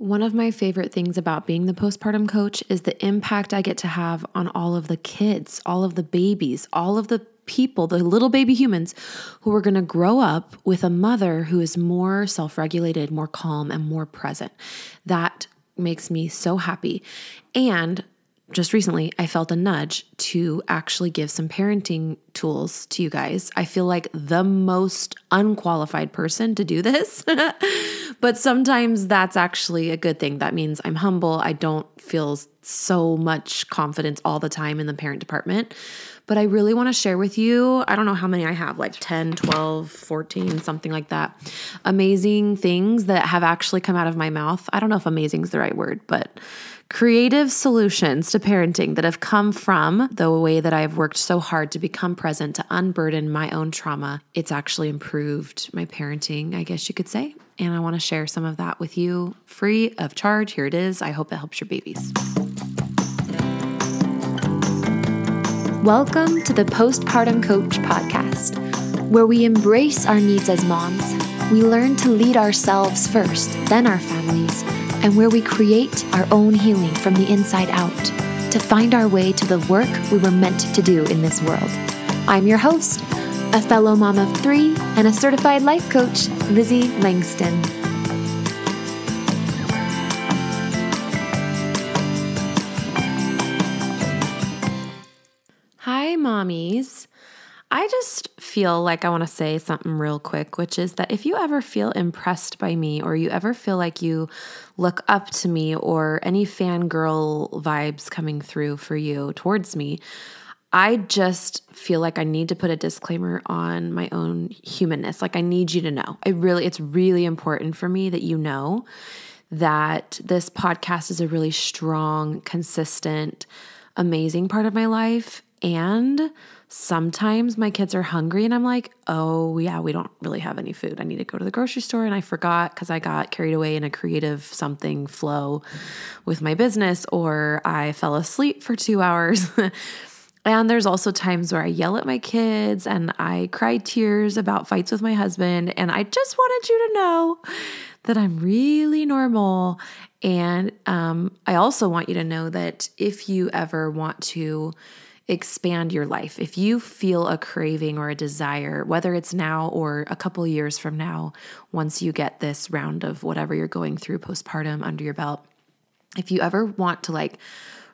One of my favorite things about being the postpartum coach is the impact I get to have on all of the kids, all of the babies, all of the people, the little baby humans who are going to grow up with a mother who is more self regulated, more calm, and more present. That makes me so happy. And just recently, I felt a nudge to actually give some parenting tools to you guys. I feel like the most unqualified person to do this, but sometimes that's actually a good thing. That means I'm humble. I don't feel so much confidence all the time in the parent department. But I really want to share with you, I don't know how many I have, like 10, 12, 14, something like that. Amazing things that have actually come out of my mouth. I don't know if amazing is the right word, but creative solutions to parenting that have come from the way that I've worked so hard to become present, to unburden my own trauma. It's actually improved my parenting, I guess you could say. And I want to share some of that with you free of charge. Here it is. I hope it helps your babies. Welcome to the Postpartum Coach Podcast, where we embrace our needs as moms. We learn to lead ourselves first, then our families and where we create our own healing from the inside out to find our way to the work we were meant to do in this world. I'm your host, a fellow mom of three and a certified life coach, Lizzie Langston. Hi, mommies. I just feel like I want to say something real quick, which is that if you ever feel impressed by me or you ever feel like you look up to me or any fangirl vibes coming through for you towards me, I just feel like I need to put a disclaimer on my own humanness. Like I need you to know. I really it's really important for me that you know that this podcast is a really strong, consistent, amazing part of my life and Sometimes my kids are hungry and I'm like, oh, yeah, we don't really have any food. I need to go to the grocery store. And I forgot because I got carried away in a creative something flow with my business, or I fell asleep for two hours. and there's also times where I yell at my kids and I cry tears about fights with my husband. And I just wanted you to know that I'm really normal. And um, I also want you to know that if you ever want to, expand your life. If you feel a craving or a desire, whether it's now or a couple years from now, once you get this round of whatever you're going through postpartum under your belt, if you ever want to like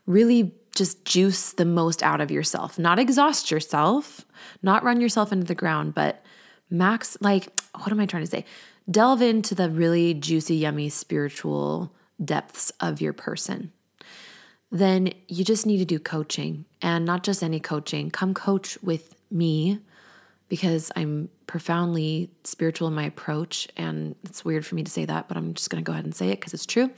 really just juice the most out of yourself, not exhaust yourself, not run yourself into the ground, but max, like, what am I trying to say? Delve into the really juicy, yummy spiritual depths of your person then you just need to do coaching and not just any coaching. Come coach with me because I'm profoundly spiritual in my approach. And it's weird for me to say that, but I'm just going to go ahead and say it because it's true.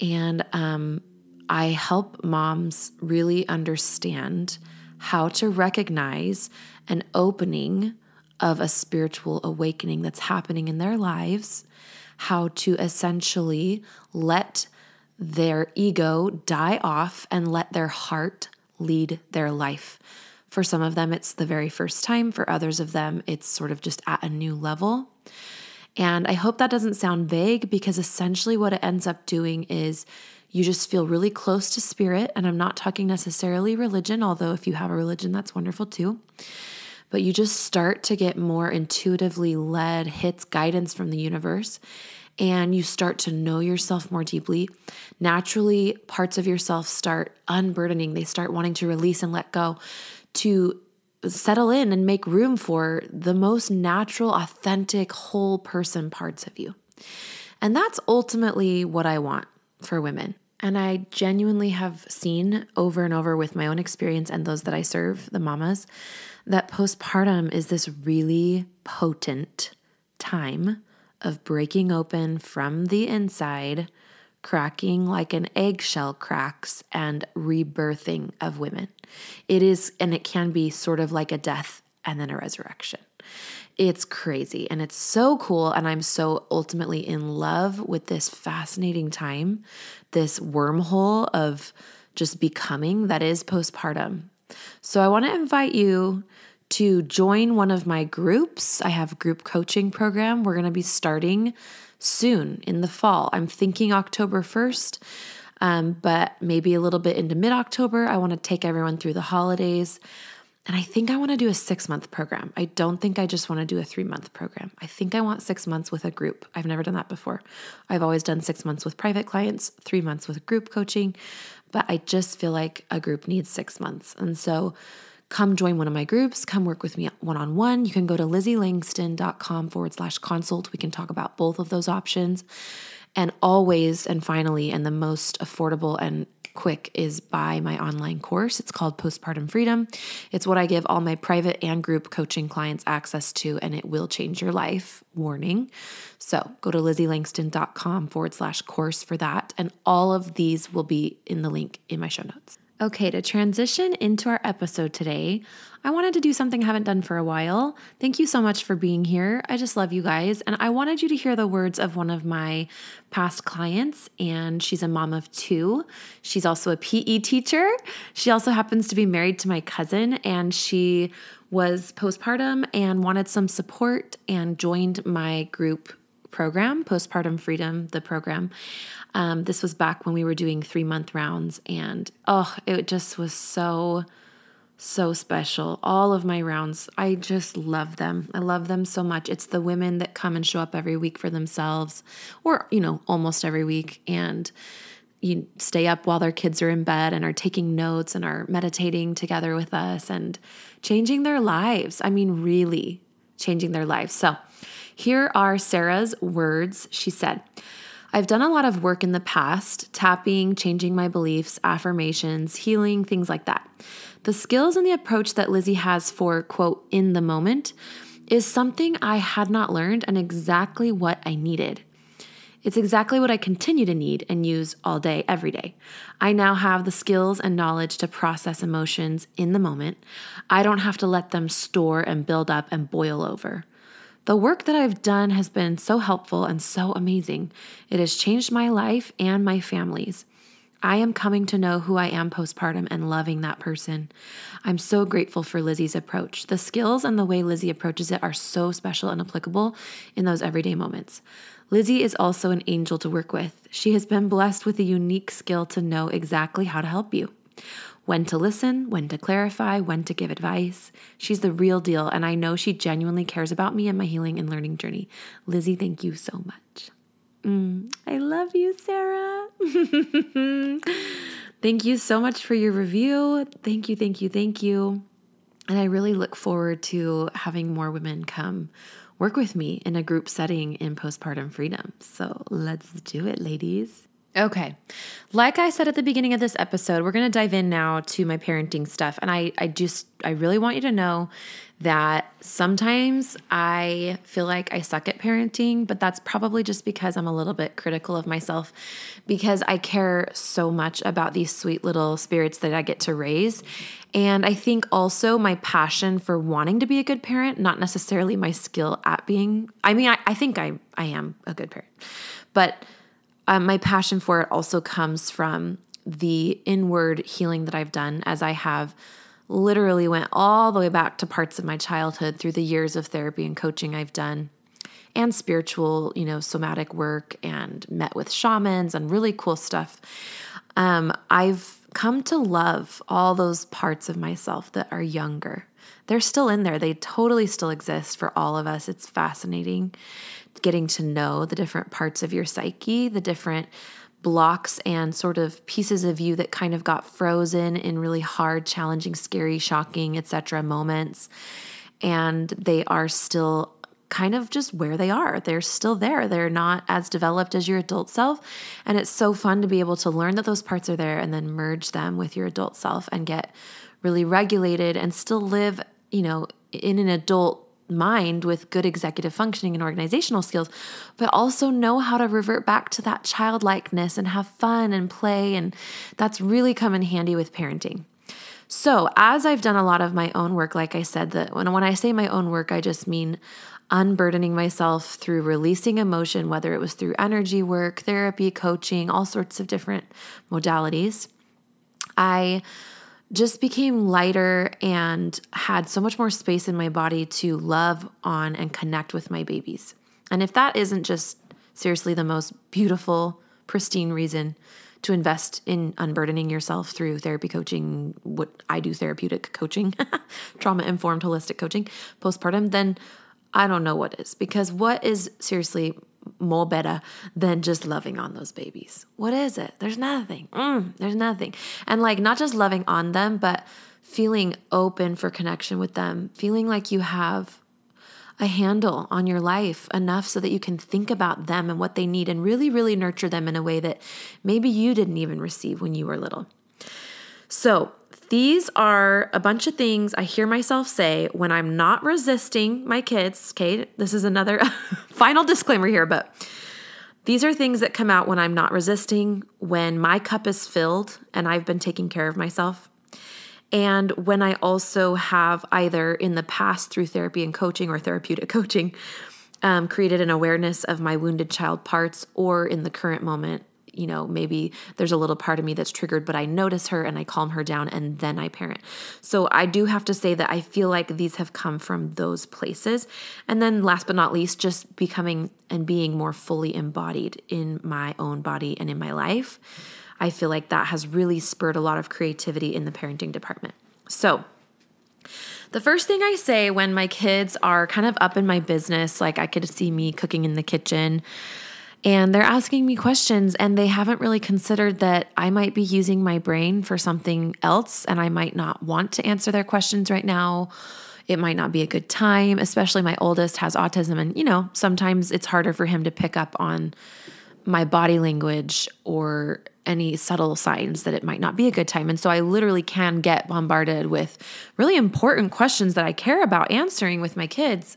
And um, I help moms really understand how to recognize an opening of a spiritual awakening that's happening in their lives, how to essentially let their ego die off and let their heart lead their life. For some of them, it's the very first time. For others of them, it's sort of just at a new level. And I hope that doesn't sound vague because essentially what it ends up doing is you just feel really close to spirit. And I'm not talking necessarily religion, although if you have a religion, that's wonderful too. But you just start to get more intuitively led hits, guidance from the universe and you start to know yourself more deeply, naturally parts of yourself start unburdening. They start wanting to release and let go to settle in and make room for the most natural, authentic, whole person parts of you. And that's ultimately what I want for women. And I genuinely have seen over and over with my own experience and those that I serve, the mamas, that postpartum is this really potent time of breaking open from the inside, cracking like an eggshell cracks and rebirthing of women. It is, and it can be sort of like a death and then a resurrection. It's crazy and it's so cool. And I'm so ultimately in love with this fascinating time, this wormhole of just becoming that is postpartum. So I want to invite you to join one of my groups. I have a group coaching program. We're going to be starting soon in the fall. I'm thinking October 1st, um, but maybe a little bit into mid October. I want to take everyone through the holidays. And I think I want to do a six month program. I don't think I just want to do a three month program. I think I want six months with a group. I've never done that before. I've always done six months with private clients, three months with group coaching, but I just feel like a group needs six months. And so come join one of my groups, come work with me one on one. You can go to lizzielangston.com forward slash consult. We can talk about both of those options. And always, and finally, and the most affordable and quick is buy my online course. It's called Postpartum Freedom. It's what I give all my private and group coaching clients access to, and it will change your life. Warning. So go to lizzielangston.com forward slash course for that. And all of these will be in the link in my show notes. Okay, to transition into our episode today, I wanted to do something I haven't done for a while. Thank you so much for being here. I just love you guys. And I wanted you to hear the words of one of my past clients, and she's a mom of two. She's also a PE teacher. She also happens to be married to my cousin, and she was postpartum and wanted some support and joined my group program, Postpartum Freedom, the program. Um, this was back when we were doing three month rounds, and oh, it just was so, so special. All of my rounds, I just love them. I love them so much. It's the women that come and show up every week for themselves, or, you know, almost every week, and you stay up while their kids are in bed and are taking notes and are meditating together with us and changing their lives. I mean, really changing their lives. So, here are Sarah's words. She said, I've done a lot of work in the past, tapping, changing my beliefs, affirmations, healing, things like that. The skills and the approach that Lizzie has for, quote, in the moment is something I had not learned and exactly what I needed. It's exactly what I continue to need and use all day, every day. I now have the skills and knowledge to process emotions in the moment. I don't have to let them store and build up and boil over. The work that I've done has been so helpful and so amazing. It has changed my life and my family's. I am coming to know who I am postpartum and loving that person. I'm so grateful for Lizzie's approach. The skills and the way Lizzie approaches it are so special and applicable in those everyday moments. Lizzie is also an angel to work with. She has been blessed with a unique skill to know exactly how to help you when to listen, when to clarify, when to give advice. She's the real deal, and I know she genuinely cares about me and my healing and learning journey. Lizzie, thank you so much. Mm, I love you, Sarah. thank you so much for your review. Thank you, thank you, thank you. And I really look forward to having more women come work with me in a group setting in postpartum freedom. So let's do it, ladies. Okay. Like I said at the beginning of this episode, we're going to dive in now to my parenting stuff. And I, I just, I really want you to know that sometimes I feel like I suck at parenting, but that's probably just because I'm a little bit critical of myself because I care so much about these sweet little spirits that I get to raise. And I think also my passion for wanting to be a good parent, not necessarily my skill at being, I mean, I, I think I, I am a good parent, but um, my passion for it also comes from the inward healing that I've done as I have literally went all the way back to parts of my childhood through the years of therapy and coaching I've done and spiritual, you know, somatic work and met with shamans and really cool stuff. Um, I've come to love all those parts of myself that are younger. They're still in there. They totally still exist for all of us. It's fascinating getting to know the different parts of your psyche, the different blocks and sort of pieces of you that kind of got frozen in really hard, challenging, scary, shocking, etc. moments. And they are still kind of just where they are. They're still there. They're not as developed as your adult self. And it's so fun to be able to learn that those parts are there and then merge them with your adult self and get really regulated and still live, you know, in an adult mind with good executive functioning and organizational skills, but also know how to revert back to that childlikeness and have fun and play. And that's really come in handy with parenting. So, as I've done a lot of my own work, like I said, that when, when I say my own work, I just mean unburdening myself through releasing emotion, whether it was through energy work, therapy, coaching, all sorts of different modalities. I just became lighter and had so much more space in my body to love on and connect with my babies. And if that isn't just seriously the most beautiful, pristine reason to invest in unburdening yourself through therapy coaching, what I do therapeutic coaching, trauma informed holistic coaching, postpartum, then I don't know what is. Because what is seriously more better than just loving on those babies? What is it? There's nothing. Mm, there's nothing. And like not just loving on them, but feeling open for connection with them, feeling like you have a handle on your life enough so that you can think about them and what they need and really, really nurture them in a way that maybe you didn't even receive when you were little. So, these are a bunch of things I hear myself say when I'm not resisting my kids. Okay, this is another final disclaimer here, but these are things that come out when I'm not resisting, when my cup is filled and I've been taking care of myself. And when I also have either in the past through therapy and coaching or therapeutic coaching um, created an awareness of my wounded child parts, or in the current moment, you know, maybe there's a little part of me that's triggered, but I notice her and I calm her down and then I parent. So I do have to say that I feel like these have come from those places. And then last but not least, just becoming and being more fully embodied in my own body and in my life. I feel like that has really spurred a lot of creativity in the parenting department. So, the first thing I say when my kids are kind of up in my business, like I could see me cooking in the kitchen, and they're asking me questions, and they haven't really considered that I might be using my brain for something else, and I might not want to answer their questions right now. It might not be a good time, especially my oldest has autism, and you know, sometimes it's harder for him to pick up on my body language or any subtle signs that it might not be a good time. And so I literally can get bombarded with really important questions that I care about answering with my kids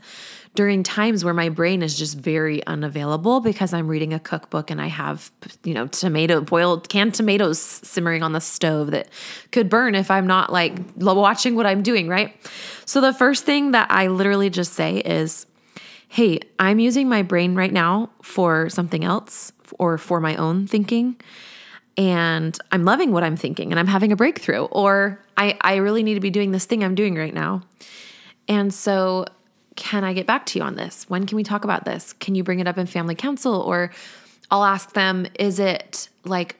during times where my brain is just very unavailable because I'm reading a cookbook and I have, you know, tomato boiled canned tomatoes simmering on the stove that could burn if I'm not like watching what I'm doing, right? So the first thing that I literally just say is, "Hey, I'm using my brain right now for something else or for my own thinking." and I'm loving what I'm thinking and I'm having a breakthrough, or I, I really need to be doing this thing I'm doing right now. And so, can I get back to you on this? When can we talk about this? Can you bring it up in family council? Or I'll ask them, is it like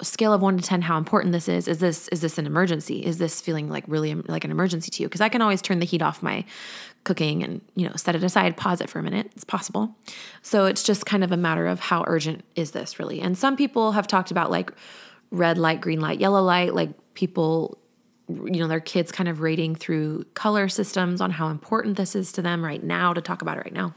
scale of one to 10 how important this is is this is this an emergency is this feeling like really um, like an emergency to you because i can always turn the heat off my cooking and you know set it aside pause it for a minute it's possible so it's just kind of a matter of how urgent is this really and some people have talked about like red light green light yellow light like people you know their kids kind of rating through color systems on how important this is to them right now to talk about it right now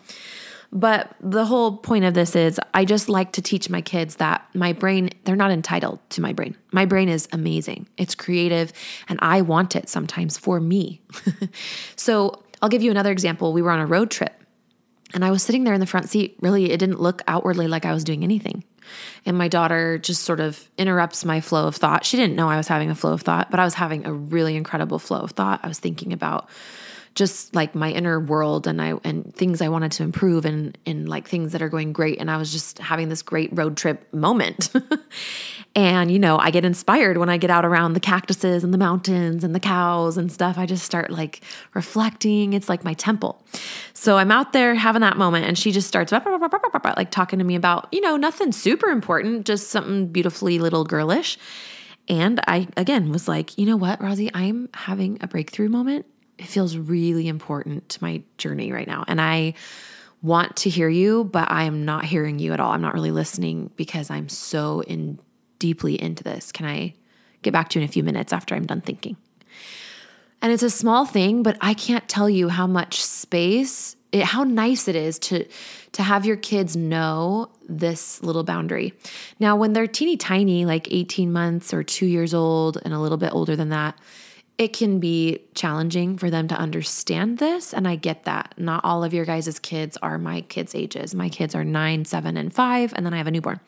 but the whole point of this is I just like to teach my kids that my brain, they're not entitled to my brain. My brain is amazing, it's creative, and I want it sometimes for me. so I'll give you another example. We were on a road trip. And I was sitting there in the front seat. Really, it didn't look outwardly like I was doing anything. And my daughter just sort of interrupts my flow of thought. She didn't know I was having a flow of thought, but I was having a really incredible flow of thought. I was thinking about just like my inner world and I and things I wanted to improve and and like things that are going great and I was just having this great road trip moment. and you know, I get inspired when I get out around the cactuses and the mountains and the cows and stuff. I just start like reflecting. It's like my temple. So I'm out there having that moment and she just starts like talking to me about, you know, nothing super important, just something beautifully little girlish. And I again was like, you know what, Rosie, I'm having a breakthrough moment it feels really important to my journey right now. And I want to hear you, but I am not hearing you at all. I'm not really listening because I'm so in deeply into this. Can I get back to you in a few minutes after I'm done thinking? And it's a small thing, but I can't tell you how much space, it, how nice it is to to have your kids know this little boundary. Now, when they're teeny tiny, like 18 months or 2 years old and a little bit older than that, it can be challenging for them to understand this. And I get that. Not all of your guys' kids are my kids' ages. My kids are nine, seven, and five, and then I have a newborn.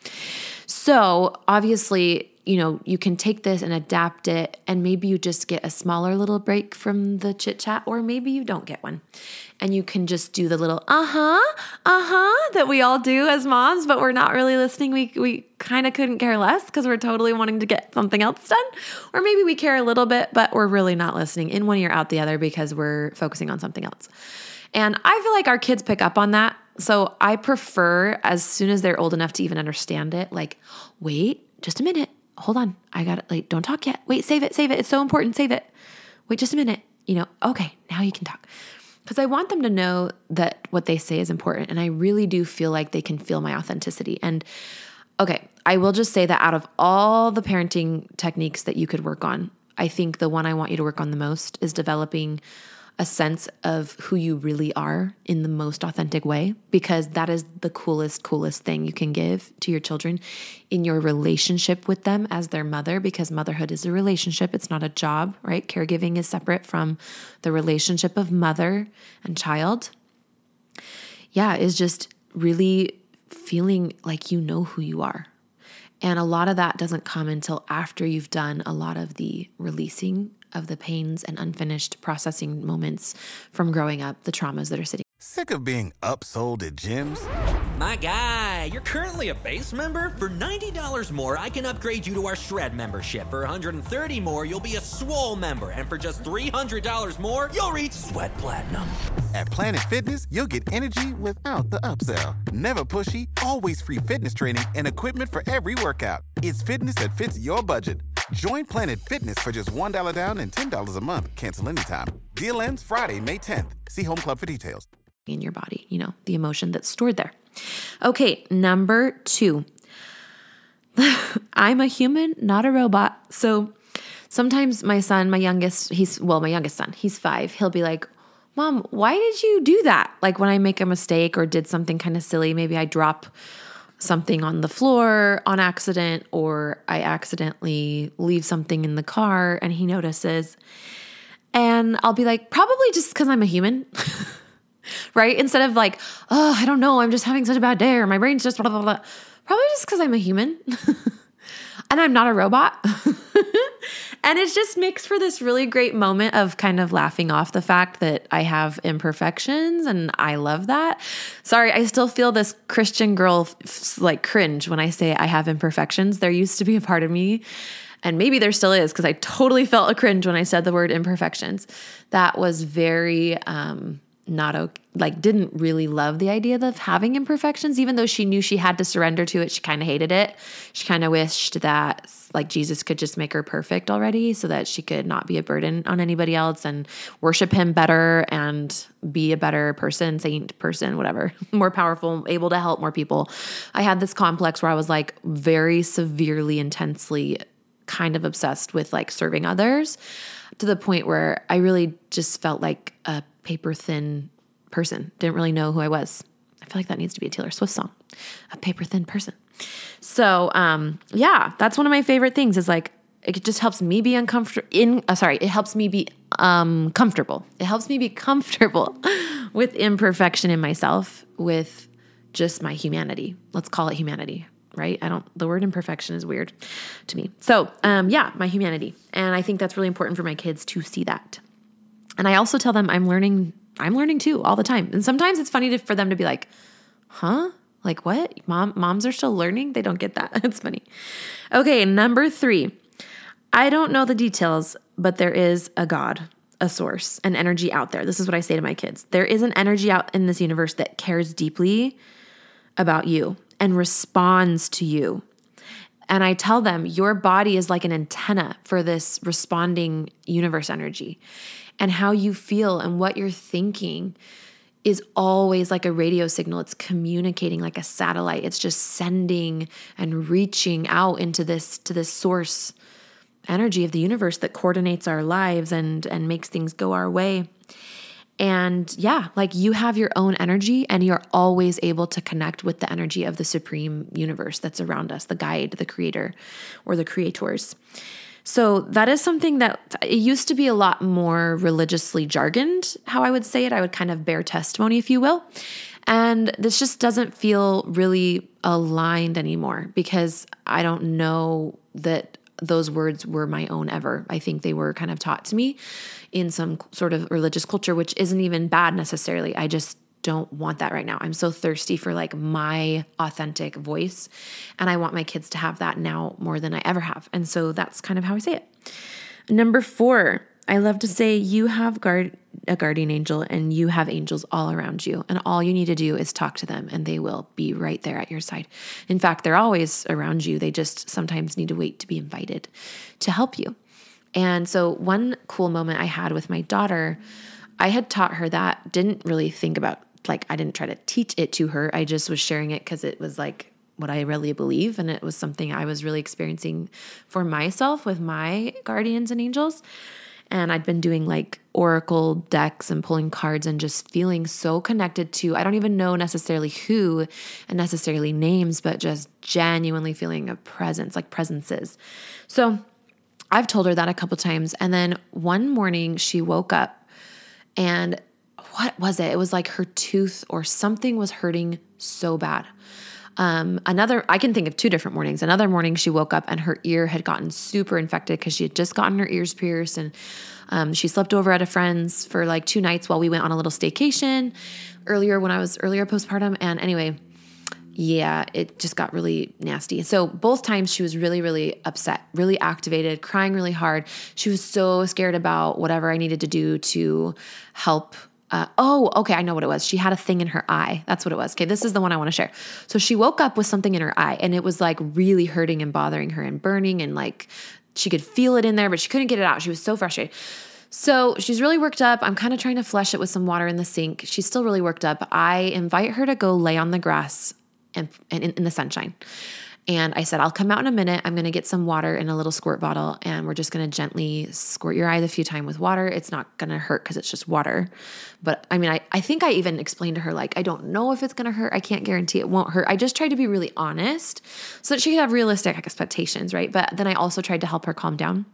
So obviously, you know, you can take this and adapt it, and maybe you just get a smaller little break from the chit chat, or maybe you don't get one. And you can just do the little uh huh, uh huh that we all do as moms, but we're not really listening. We, we kind of couldn't care less because we're totally wanting to get something else done. Or maybe we care a little bit, but we're really not listening in one ear, out the other because we're focusing on something else. And I feel like our kids pick up on that. So I prefer, as soon as they're old enough to even understand it, like, wait, just a minute hold on, I got it. Like, don't talk yet. Wait, save it, save it. It's so important. Save it. Wait just a minute. You know, okay, now you can talk. Because I want them to know that what they say is important. And I really do feel like they can feel my authenticity. And okay, I will just say that out of all the parenting techniques that you could work on, I think the one I want you to work on the most is developing a sense of who you really are in the most authentic way because that is the coolest coolest thing you can give to your children in your relationship with them as their mother because motherhood is a relationship. It's not a job right? Caregiving is separate from the relationship of mother and child. Yeah is just really feeling like you know who you are. And a lot of that doesn't come until after you've done a lot of the releasing of the pains and unfinished processing moments from growing up, the traumas that are sitting. Sick of being upsold at gyms? My guy, you're currently a base member. For $90 more, I can upgrade you to our Shred membership. For $130 more, you'll be a swole member. And for just $300 more, you'll reach Sweat Platinum. At Planet Fitness, you'll get energy without the upsell. Never pushy, always free fitness training and equipment for every workout. It's fitness that fits your budget. Join Planet Fitness for just $1 down and $10 a month. Cancel anytime. Deal ends Friday, May 10th. See Home Club for details. In your body, you know, the emotion that's stored there. Okay, number two. I'm a human, not a robot. So sometimes my son, my youngest, he's, well, my youngest son, he's five, he'll be like, Mom, why did you do that? Like when I make a mistake or did something kind of silly, maybe I drop something on the floor on accident or I accidentally leave something in the car and he notices. And I'll be like, probably just because I'm a human. right? Instead of like, oh, I don't know, I'm just having such a bad day or my brain's just blah, blah, blah. Probably just because I'm a human and I'm not a robot. and it just makes for this really great moment of kind of laughing off the fact that I have imperfections and I love that. Sorry, I still feel this Christian girl like cringe when I say I have imperfections. There used to be a part of me and maybe there still is because I totally felt a cringe when I said the word imperfections. That was very um not okay, like didn't really love the idea of having imperfections. Even though she knew she had to surrender to it she kind of hated it. She kind of wished that like jesus could just make her perfect already so that she could not be a burden on anybody else and worship him better and be a better person saint person whatever more powerful able to help more people. I had this complex where i was like very severely intensely kind of obsessed with like serving others to the point where i really just felt like a paper thin person. Didn't really know who I was. I feel like that needs to be a Taylor Swift song, a paper thin person. So, um, yeah, that's one of my favorite things is like, it just helps me be uncomfortable in, uh, sorry, it helps me be, um, comfortable. It helps me be comfortable with imperfection in myself, with just my humanity. Let's call it humanity, right? I don't, the word imperfection is weird to me. So, um, yeah, my humanity. And I think that's really important for my kids to see that. And I also tell them I'm learning, I'm learning too all the time. And sometimes it's funny to, for them to be like, huh? Like what? Mom, moms are still learning? They don't get that. it's funny. Okay, number three. I don't know the details, but there is a God, a source, an energy out there. This is what I say to my kids. There is an energy out in this universe that cares deeply about you and responds to you. And I tell them, your body is like an antenna for this responding universe energy and how you feel and what you're thinking is always like a radio signal. It's communicating like a satellite. It's just sending and reaching out into this to this source energy of the universe that coordinates our lives and and makes things go our way. And yeah, like you have your own energy and you're always able to connect with the energy of the supreme universe that's around us, the guide, the creator or the creators. So that is something that it used to be a lot more religiously jargoned, how I would say it. I would kind of bear testimony, if you will. And this just doesn't feel really aligned anymore because I don't know that those words were my own ever. I think they were kind of taught to me in some sort of religious culture, which isn't even bad necessarily. I just don't want that right now. I'm so thirsty for like my authentic voice. And I want my kids to have that now more than I ever have. And so that's kind of how I say it. Number four, I love to say you have guard a guardian angel and you have angels all around you. And all you need to do is talk to them and they will be right there at your side. In fact, they're always around you. They just sometimes need to wait to be invited to help you. And so, one cool moment I had with my daughter, I had taught her that, didn't really think about like I didn't try to teach it to her. I just was sharing it because it was like what I really believe. And it was something I was really experiencing for myself with my guardians and angels. And I'd been doing like oracle decks and pulling cards and just feeling so connected to, I don't even know necessarily who and necessarily names, but just genuinely feeling a presence, like presences. So I've told her that a couple times. And then one morning she woke up and what was it? It was like her tooth or something was hurting so bad. Um, another, I can think of two different mornings. Another morning, she woke up and her ear had gotten super infected because she had just gotten her ears pierced, and um, she slept over at a friend's for like two nights while we went on a little staycation earlier when I was earlier postpartum. And anyway, yeah, it just got really nasty. So both times she was really, really upset, really activated, crying really hard. She was so scared about whatever I needed to do to help uh, oh, okay, I know what it was. She had a thing in her eye. That's what it was. Okay, this is the one I want to share. So she woke up with something in her eye and it was like really hurting and bothering her and burning and like she could feel it in there, but she couldn't get it out. She was so frustrated. So she's really worked up. I'm kind of trying to flush it with some water in the sink. She's still really worked up. I invite her to go lay on the grass and, and in, in the sunshine. And I said, I'll come out in a minute. I'm going to get some water in a little squirt bottle and we're just going to gently squirt your eyes a few times with water. It's not going to hurt because it's just water. But I mean, I, I think I even explained to her, like, I don't know if it's going to hurt. I can't guarantee it won't hurt. I just tried to be really honest so that she could have realistic expectations, right? But then I also tried to help her calm down.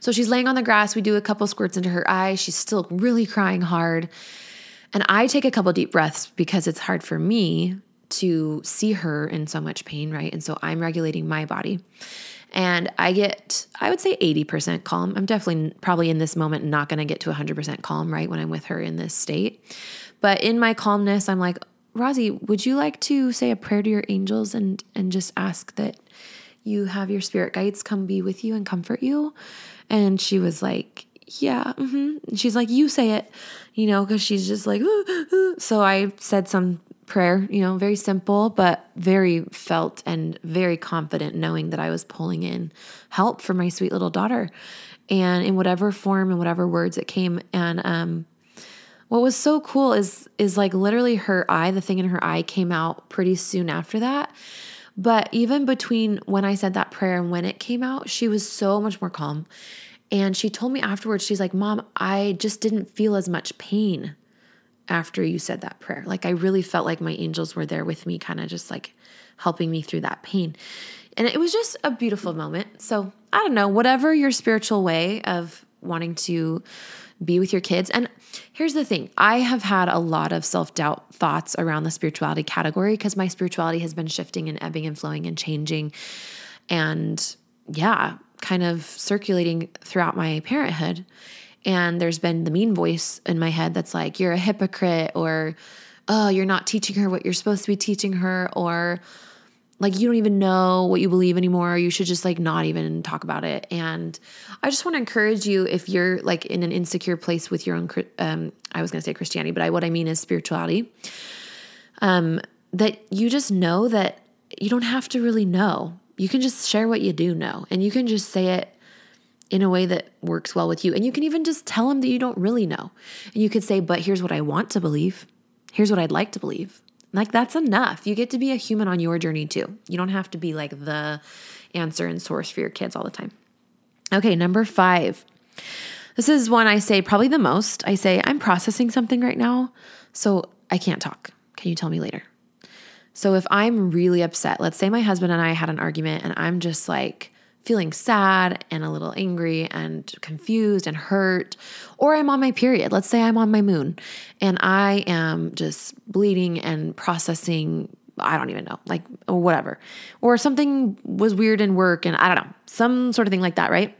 So she's laying on the grass. We do a couple squirts into her eyes. She's still really crying hard. And I take a couple deep breaths because it's hard for me to see her in so much pain, right? And so I'm regulating my body. And I get, I would say 80% calm. I'm definitely probably in this moment not going to get to 100% calm, right? When I'm with her in this state. But in my calmness, I'm like, Rosie, would you like to say a prayer to your angels and and just ask that you have your spirit guides come be with you and comfort you? And she was like, yeah. Mm-hmm. She's like, you say it, you know, because she's just like, ooh, ooh. so I said some prayer, you know, very simple, but very felt and very confident knowing that I was pulling in help for my sweet little daughter. And in whatever form and whatever words it came. And um, what was so cool is is like literally her eye, the thing in her eye came out pretty soon after that. But even between when I said that prayer and when it came out, she was so much more calm. And she told me afterwards, she's like, Mom, I just didn't feel as much pain after you said that prayer. Like I really felt like my angels were there with me, kind of just like helping me through that pain. And it was just a beautiful moment. So I don't know, whatever your spiritual way of wanting to be with your kids. And here's the thing I have had a lot of self doubt thoughts around the spirituality category because my spirituality has been shifting and ebbing and flowing and changing. And yeah, kind of circulating throughout my parenthood. And there's been the mean voice in my head that's like, you're a hypocrite, or, oh, you're not teaching her what you're supposed to be teaching her, or like you don't even know what you believe anymore. You should just like not even talk about it. And I just want to encourage you if you're like in an insecure place with your own, um, I was going to say Christianity, but I, what I mean is spirituality, um, that you just know that you don't have to really know. You can just share what you do know, and you can just say it in a way that works well with you. And you can even just tell them that you don't really know. And you could say, but here's what I want to believe. Here's what I'd like to believe. Like that's enough. You get to be a human on your journey too. You don't have to be like the answer and source for your kids all the time. Okay, number five. This is one I say probably the most. I say, I'm processing something right now, so I can't talk. Can you tell me later? So if I'm really upset, let's say my husband and I had an argument and I'm just like, feeling sad and a little angry and confused and hurt, or I'm on my period. Let's say I'm on my moon and I am just bleeding and processing I don't even know, like, or whatever. Or something was weird in work and I don't know, some sort of thing like that, right?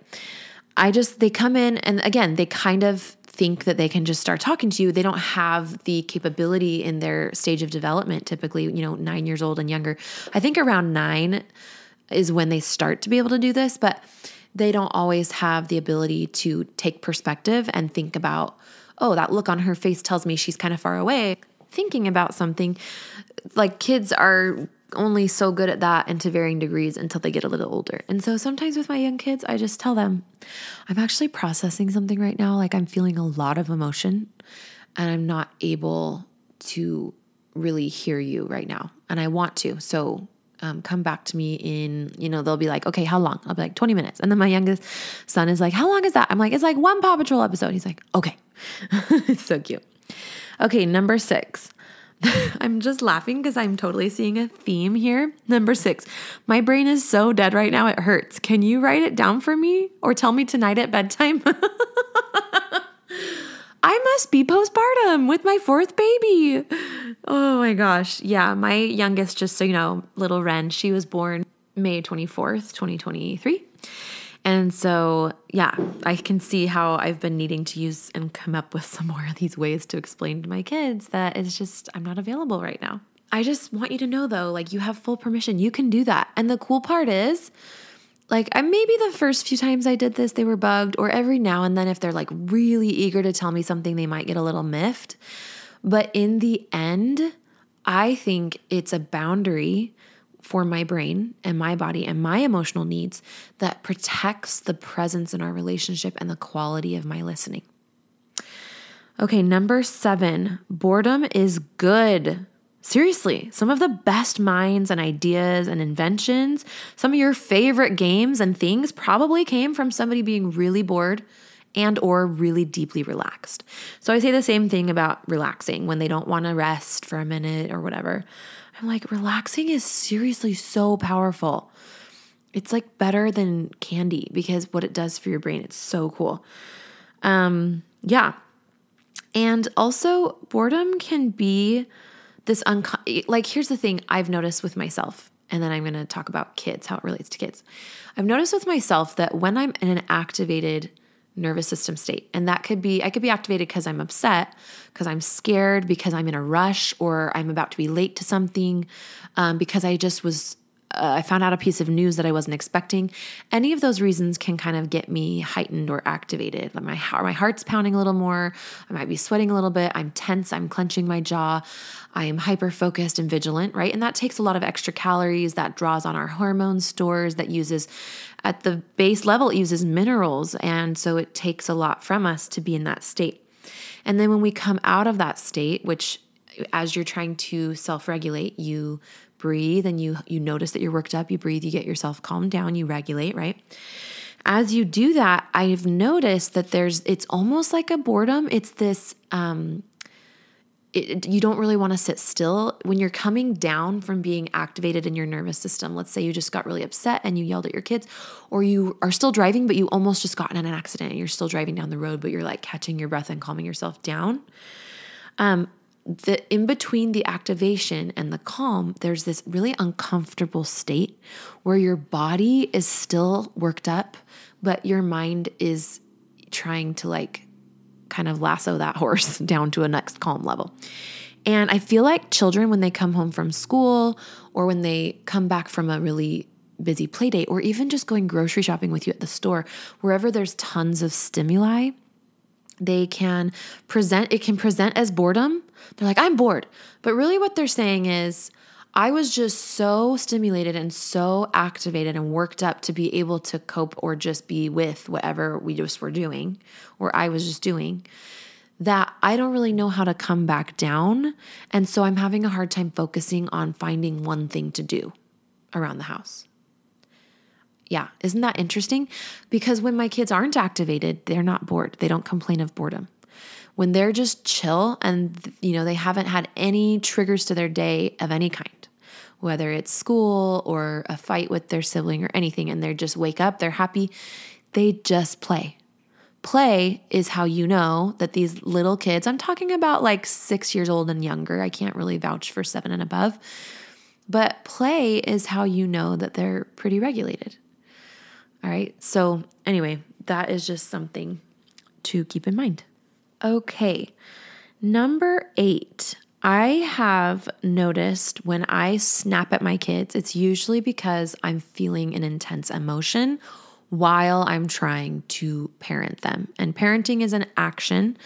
I just, they come in and again, they kind of think that they can just start talking to you. They don't have the capability in their stage of development, typically, you know, nine years old and younger. I think around nine is when they start to be able to do this, but they don't always have the ability to take perspective and think about, oh, that look on her face tells me she's kind of far away. Thinking about something like kids are only so good at that and to varying degrees until they get a little older. And so sometimes with my young kids, I just tell them, I'm actually processing something right now. Like I'm feeling a lot of emotion and I'm not able to really hear you right now. And I want to. So um, come back to me in, you know, they'll be like, okay, how long? I'll be like 20 minutes. And then my youngest son is like, how long is that? I'm like, it's like one Paw Patrol episode. He's like, okay. it's so cute. Okay, number six. I'm just laughing because I'm totally seeing a theme here. Number six, my brain is so dead right now, it hurts. Can you write it down for me or tell me tonight at bedtime? I must be postpartum with my fourth baby. Oh my gosh. Yeah, my youngest, just so you know, little Ren, she was born May 24th, 2023. And so, yeah, I can see how I've been needing to use and come up with some more of these ways to explain to my kids that it's just, I'm not available right now. I just want you to know though, like you have full permission. You can do that. And the cool part is, like, I maybe the first few times I did this, they were bugged, or every now and then, if they're like really eager to tell me something, they might get a little miffed. But in the end, I think it's a boundary for my brain and my body and my emotional needs that protects the presence in our relationship and the quality of my listening. Okay, number seven, boredom is good. Seriously, some of the best minds and ideas and inventions, some of your favorite games and things probably came from somebody being really bored and or really deeply relaxed. So I say the same thing about relaxing when they don't want to rest for a minute or whatever. I'm like, relaxing is seriously so powerful. It's like better than candy because what it does for your brain, it's so cool. Um, yeah. And also, boredom can be this unco- like here's the thing I've noticed with myself and then I'm going to talk about kids how it relates to kids. I've noticed with myself that when I'm in an activated nervous system state. And that could be, I could be activated because I'm upset, because I'm scared, because I'm in a rush, or I'm about to be late to something, um, because I just was, Uh, I found out a piece of news that I wasn't expecting. Any of those reasons can kind of get me heightened or activated. Like my, my heart's pounding a little more. I might be sweating a little bit. I'm tense. I'm clenching my jaw. I am hyper focused and vigilant, right? And that takes a lot of extra calories. That draws on our hormone stores, that uses at the base level, it uses minerals. And so it takes a lot from us to be in that state. And then when we come out of that state, which as you're trying to self-regulate, you breathe and you you notice that you're worked up, you breathe, you get yourself calmed down, you regulate, right? As you do that, I've noticed that there's it's almost like a boredom. It's this um it, you don't really want to sit still when you're coming down from being activated in your nervous system. Let's say you just got really upset and you yelled at your kids, or you are still driving, but you almost just got in an accident and you're still driving down the road, but you're like catching your breath and calming yourself down. Um, the in between the activation and the calm, there's this really uncomfortable state where your body is still worked up, but your mind is trying to like kind of lasso that horse down to a next calm level. And I feel like children, when they come home from school or when they come back from a really busy play date, or even just going grocery shopping with you at the store, wherever there's tons of stimuli, they can present, it can present as boredom. They're like, I'm bored. But really, what they're saying is, I was just so stimulated and so activated and worked up to be able to cope or just be with whatever we just were doing or I was just doing that I don't really know how to come back down. And so I'm having a hard time focusing on finding one thing to do around the house. Yeah, isn't that interesting? Because when my kids aren't activated, they're not bored. They don't complain of boredom. When they're just chill and you know, they haven't had any triggers to their day of any kind whether it's school or a fight with their sibling or anything, and they just wake up, they're happy, they just play. Play is how you know that these little kids, I'm talking about like six years old and younger, I can't really vouch for seven and above, but play is how you know that they're pretty regulated. All right. So, anyway, that is just something to keep in mind. Okay. Number eight, I have noticed when I snap at my kids, it's usually because I'm feeling an intense emotion while I'm trying to parent them. And parenting is an action.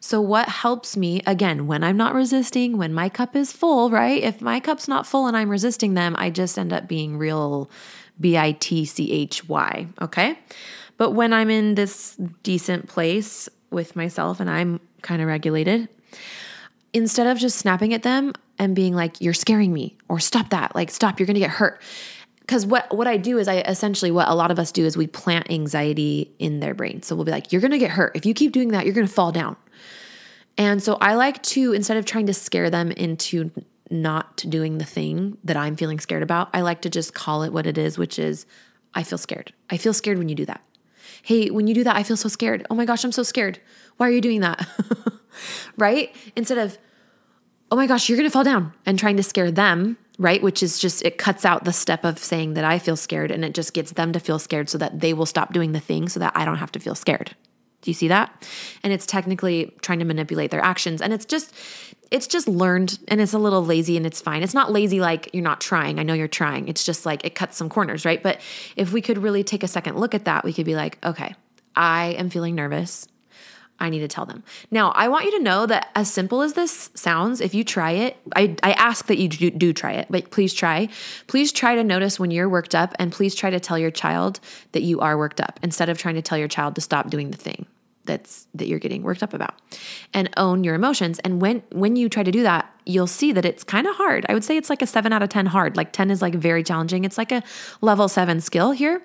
So, what helps me, again, when I'm not resisting, when my cup is full, right? If my cup's not full and I'm resisting them, I just end up being real B I T C H Y, okay? But when I'm in this decent place with myself and I'm kind of regulated, instead of just snapping at them and being like, you're scaring me, or stop that, like, stop, you're gonna get hurt. Because what, what I do is I essentially, what a lot of us do is we plant anxiety in their brain. So we'll be like, you're gonna get hurt. If you keep doing that, you're gonna fall down. And so I like to, instead of trying to scare them into not doing the thing that I'm feeling scared about, I like to just call it what it is, which is I feel scared. I feel scared when you do that. Hey, when you do that, I feel so scared. Oh my gosh, I'm so scared. Why are you doing that? right? Instead of, oh my gosh, you're going to fall down and trying to scare them, right? Which is just, it cuts out the step of saying that I feel scared and it just gets them to feel scared so that they will stop doing the thing so that I don't have to feel scared. Do you see that? And it's technically trying to manipulate their actions. And it's just, it's just learned and it's a little lazy and it's fine. It's not lazy like you're not trying. I know you're trying. It's just like it cuts some corners, right? But if we could really take a second look at that, we could be like, okay, I am feeling nervous. I need to tell them. Now, I want you to know that as simple as this sounds, if you try it, I, I ask that you do, do try it, but please try. Please try to notice when you're worked up and please try to tell your child that you are worked up instead of trying to tell your child to stop doing the thing that's that you're getting worked up about and own your emotions. And when when you try to do that you'll see that it's kind of hard. I would say it's like a 7 out of 10 hard. Like 10 is like very challenging. It's like a level 7 skill here.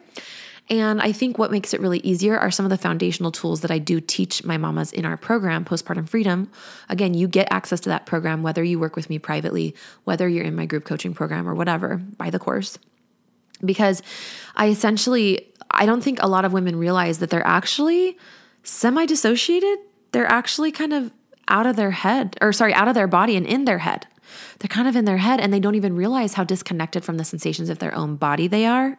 And I think what makes it really easier are some of the foundational tools that I do teach my mamas in our program, Postpartum Freedom. Again, you get access to that program whether you work with me privately, whether you're in my group coaching program or whatever, buy the course. Because I essentially, I don't think a lot of women realize that they're actually semi dissociated. They're actually kind of out of their head, or sorry, out of their body and in their head. They're kind of in their head and they don't even realize how disconnected from the sensations of their own body they are.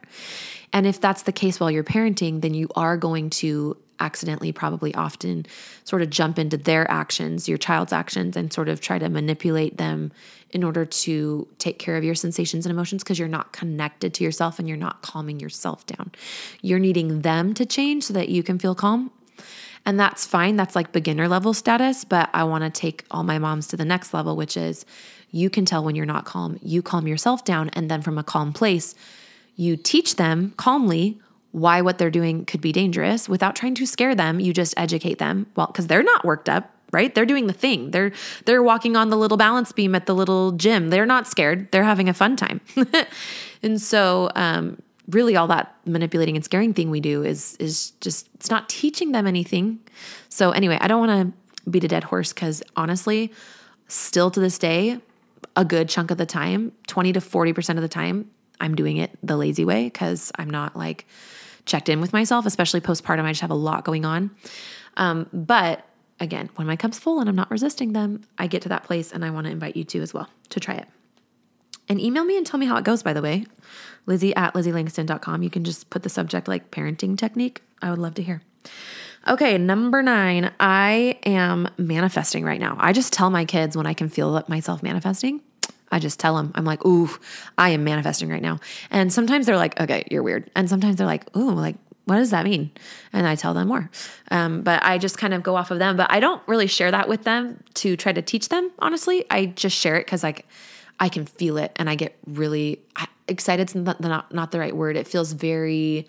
And if that's the case while you're parenting, then you are going to accidentally, probably often, sort of jump into their actions, your child's actions, and sort of try to manipulate them in order to take care of your sensations and emotions because you're not connected to yourself and you're not calming yourself down. You're needing them to change so that you can feel calm. And that's fine. That's like beginner level status. But I want to take all my moms to the next level, which is you can tell when you're not calm. You calm yourself down. And then from a calm place, you teach them calmly why what they're doing could be dangerous without trying to scare them. You just educate them. Well, because they're not worked up, right? They're doing the thing. They're they're walking on the little balance beam at the little gym. They're not scared. They're having a fun time. and so um, really all that manipulating and scaring thing we do is is just it's not teaching them anything. So anyway, I don't want to beat a dead horse because honestly, still to this day, a good chunk of the time, 20 to 40% of the time, I'm doing it the lazy way because I'm not like checked in with myself, especially postpartum. I just have a lot going on. Um, but again, when my cup's full and I'm not resisting them, I get to that place and I want to invite you to as well to try it. And email me and tell me how it goes, by the way. Lizzie at lizzieLangston.com. You can just put the subject like parenting technique. I would love to hear. Okay, number nine, I am manifesting right now. I just tell my kids when I can feel myself manifesting. I just tell them, I'm like, ooh, I am manifesting right now. And sometimes they're like, okay, you're weird. And sometimes they're like, ooh, like, what does that mean? And I tell them more. Um, but I just kind of go off of them. But I don't really share that with them to try to teach them, honestly. I just share it because, like, I can feel it and I get really excited. It's not, not, not the right word. It feels very,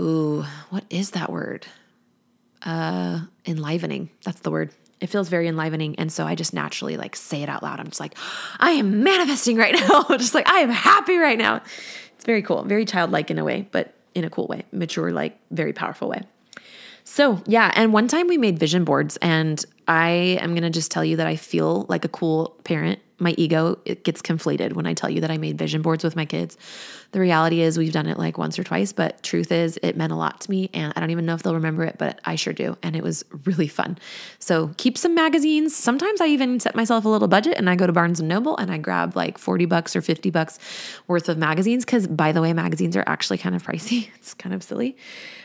ooh, what is that word? Uh, enlivening. That's the word it feels very enlivening. And so I just naturally like say it out loud. I'm just like, I am manifesting right now. just like, I am happy right now. It's very cool, very childlike in a way, but in a cool way, mature, like very powerful way. So, yeah. And one time we made vision boards, and I am going to just tell you that I feel like a cool parent my ego it gets conflated when I tell you that I made vision boards with my kids. The reality is we've done it like once or twice, but truth is it meant a lot to me and I don't even know if they'll remember it, but I sure do and it was really fun. So, keep some magazines. Sometimes I even set myself a little budget and I go to Barnes and Noble and I grab like 40 bucks or 50 bucks worth of magazines cuz by the way, magazines are actually kind of pricey. It's kind of silly,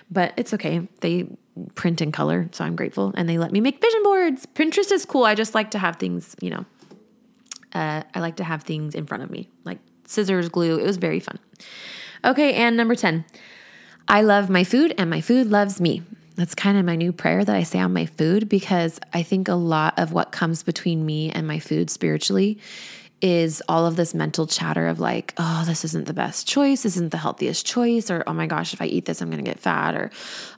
but it's okay. They print in color, so I'm grateful and they let me make vision boards. Pinterest is cool. I just like to have things, you know, uh, I like to have things in front of me, like scissors, glue. It was very fun. Okay, and number 10, I love my food and my food loves me. That's kind of my new prayer that I say on my food because I think a lot of what comes between me and my food spiritually is all of this mental chatter of like, oh, this isn't the best choice, isn't the healthiest choice, or oh my gosh, if I eat this, I'm gonna get fat, or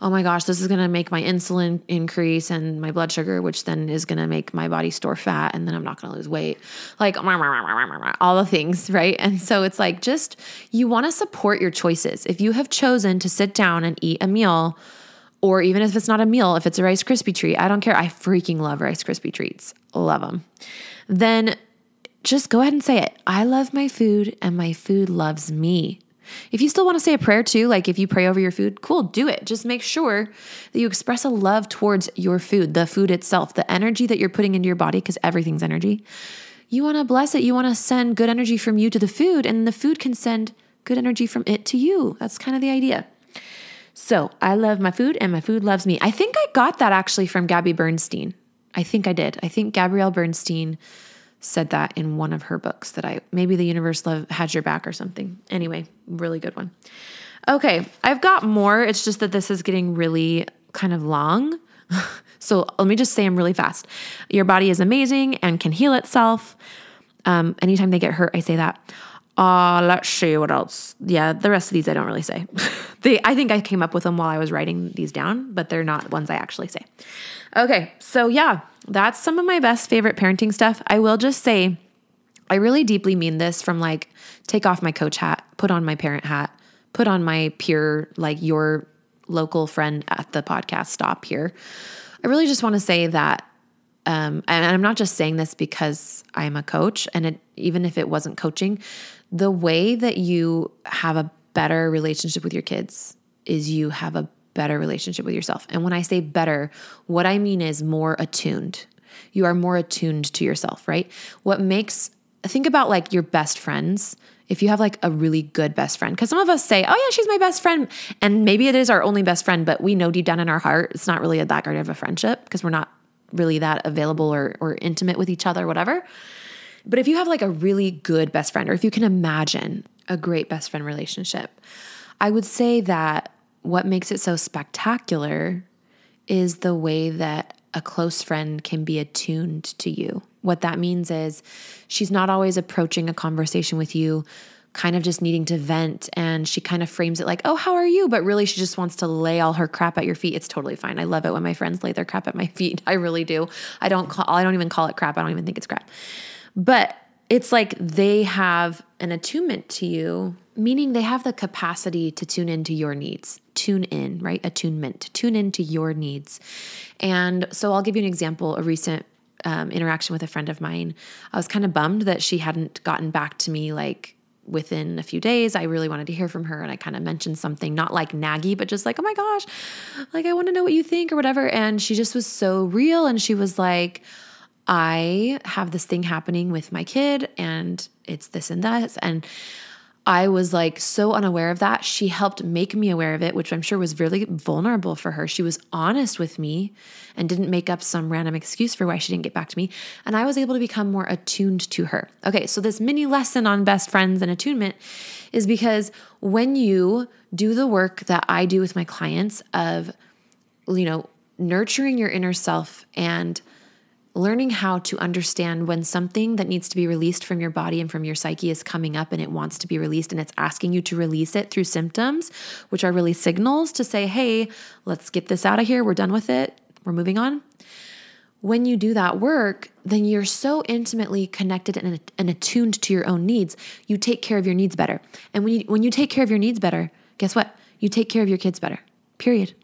oh my gosh, this is gonna make my insulin increase and my blood sugar, which then is gonna make my body store fat, and then I'm not gonna lose weight. Like all the things, right? And so it's like just you wanna support your choices. If you have chosen to sit down and eat a meal, or even if it's not a meal, if it's a Rice Krispie treat, I don't care. I freaking love Rice Krispie treats. Love them. Then just go ahead and say it. I love my food and my food loves me. If you still want to say a prayer too, like if you pray over your food, cool, do it. Just make sure that you express a love towards your food, the food itself, the energy that you're putting into your body, because everything's energy. You want to bless it. You want to send good energy from you to the food, and the food can send good energy from it to you. That's kind of the idea. So I love my food and my food loves me. I think I got that actually from Gabby Bernstein. I think I did. I think Gabrielle Bernstein said that in one of her books that I maybe the universe love has your back or something. Anyway, really good one. Okay, I've got more. It's just that this is getting really kind of long. so let me just say them really fast. Your body is amazing and can heal itself. Um, anytime they get hurt, I say that. Uh, let's see what else. Yeah, the rest of these I don't really say. they, I think I came up with them while I was writing these down, but they're not ones I actually say. Okay, so yeah, that's some of my best favorite parenting stuff. I will just say, I really deeply mean this from like take off my coach hat, put on my parent hat, put on my peer, like your local friend at the podcast stop here. I really just want to say that um, and I'm not just saying this because I'm a coach, and it, even if it wasn't coaching, the way that you have a better relationship with your kids is you have a better relationship with yourself. And when I say better, what I mean is more attuned. You are more attuned to yourself, right? What makes, think about like your best friends. If you have like a really good best friend, because some of us say, oh yeah, she's my best friend. And maybe it is our only best friend, but we know deep down in our heart, it's not really that great of a friendship because we're not really that available or, or intimate with each other, whatever. But if you have like a really good best friend, or if you can imagine a great best friend relationship, I would say that what makes it so spectacular is the way that a close friend can be attuned to you. What that means is she's not always approaching a conversation with you kind of just needing to vent and she kind of frames it like, "Oh, how are you?" but really she just wants to lay all her crap at your feet. It's totally fine. I love it when my friends lay their crap at my feet. I really do. I don't call I don't even call it crap. I don't even think it's crap. But it's like they have an attunement to you, meaning they have the capacity to tune into your needs. Tune in, right? Attunement. Tune into your needs. And so I'll give you an example. A recent um, interaction with a friend of mine. I was kind of bummed that she hadn't gotten back to me like within a few days. I really wanted to hear from her and I kind of mentioned something, not like naggy, but just like, oh my gosh, like I want to know what you think or whatever. And she just was so real. And she was like, I have this thing happening with my kid and it's this and that. And I was like so unaware of that. She helped make me aware of it, which I'm sure was really vulnerable for her. She was honest with me and didn't make up some random excuse for why she didn't get back to me. And I was able to become more attuned to her. Okay, so this mini lesson on best friends and attunement is because when you do the work that I do with my clients of, you know, nurturing your inner self and learning how to understand when something that needs to be released from your body and from your psyche is coming up and it wants to be released and it's asking you to release it through symptoms, which are really signals to say, hey, let's get this out of here. We're done with it. We're moving on. When you do that work, then you're so intimately connected and, and attuned to your own needs. You take care of your needs better. And when you, when you take care of your needs better, guess what? You take care of your kids better. Period.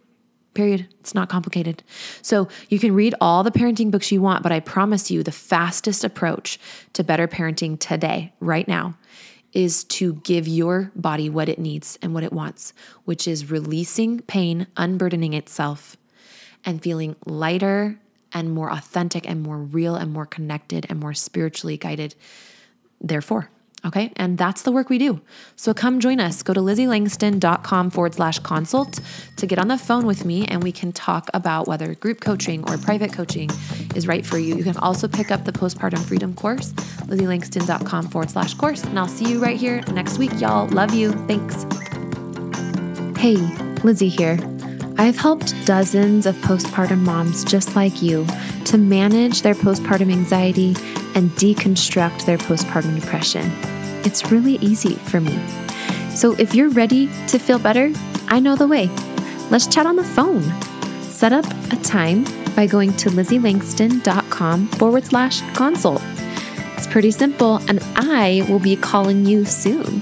Period. It's not complicated. So you can read all the parenting books you want, but I promise you the fastest approach to better parenting today, right now, is to give your body what it needs and what it wants, which is releasing pain, unburdening itself, and feeling lighter and more authentic and more real and more connected and more spiritually guided. Therefore, Okay. And that's the work we do. So come join us. Go to lizzieLangston.com forward slash consult to get on the phone with me and we can talk about whether group coaching or private coaching is right for you. You can also pick up the postpartum freedom course, lizzieLangston.com forward slash course. And I'll see you right here next week, y'all. Love you. Thanks. Hey, Lizzie here. I've helped dozens of postpartum moms just like you to manage their postpartum anxiety and deconstruct their postpartum depression. It's really easy for me. So if you're ready to feel better, I know the way. Let's chat on the phone. Set up a time by going to lizzieLangston.com forward slash consult. It's pretty simple, and I will be calling you soon.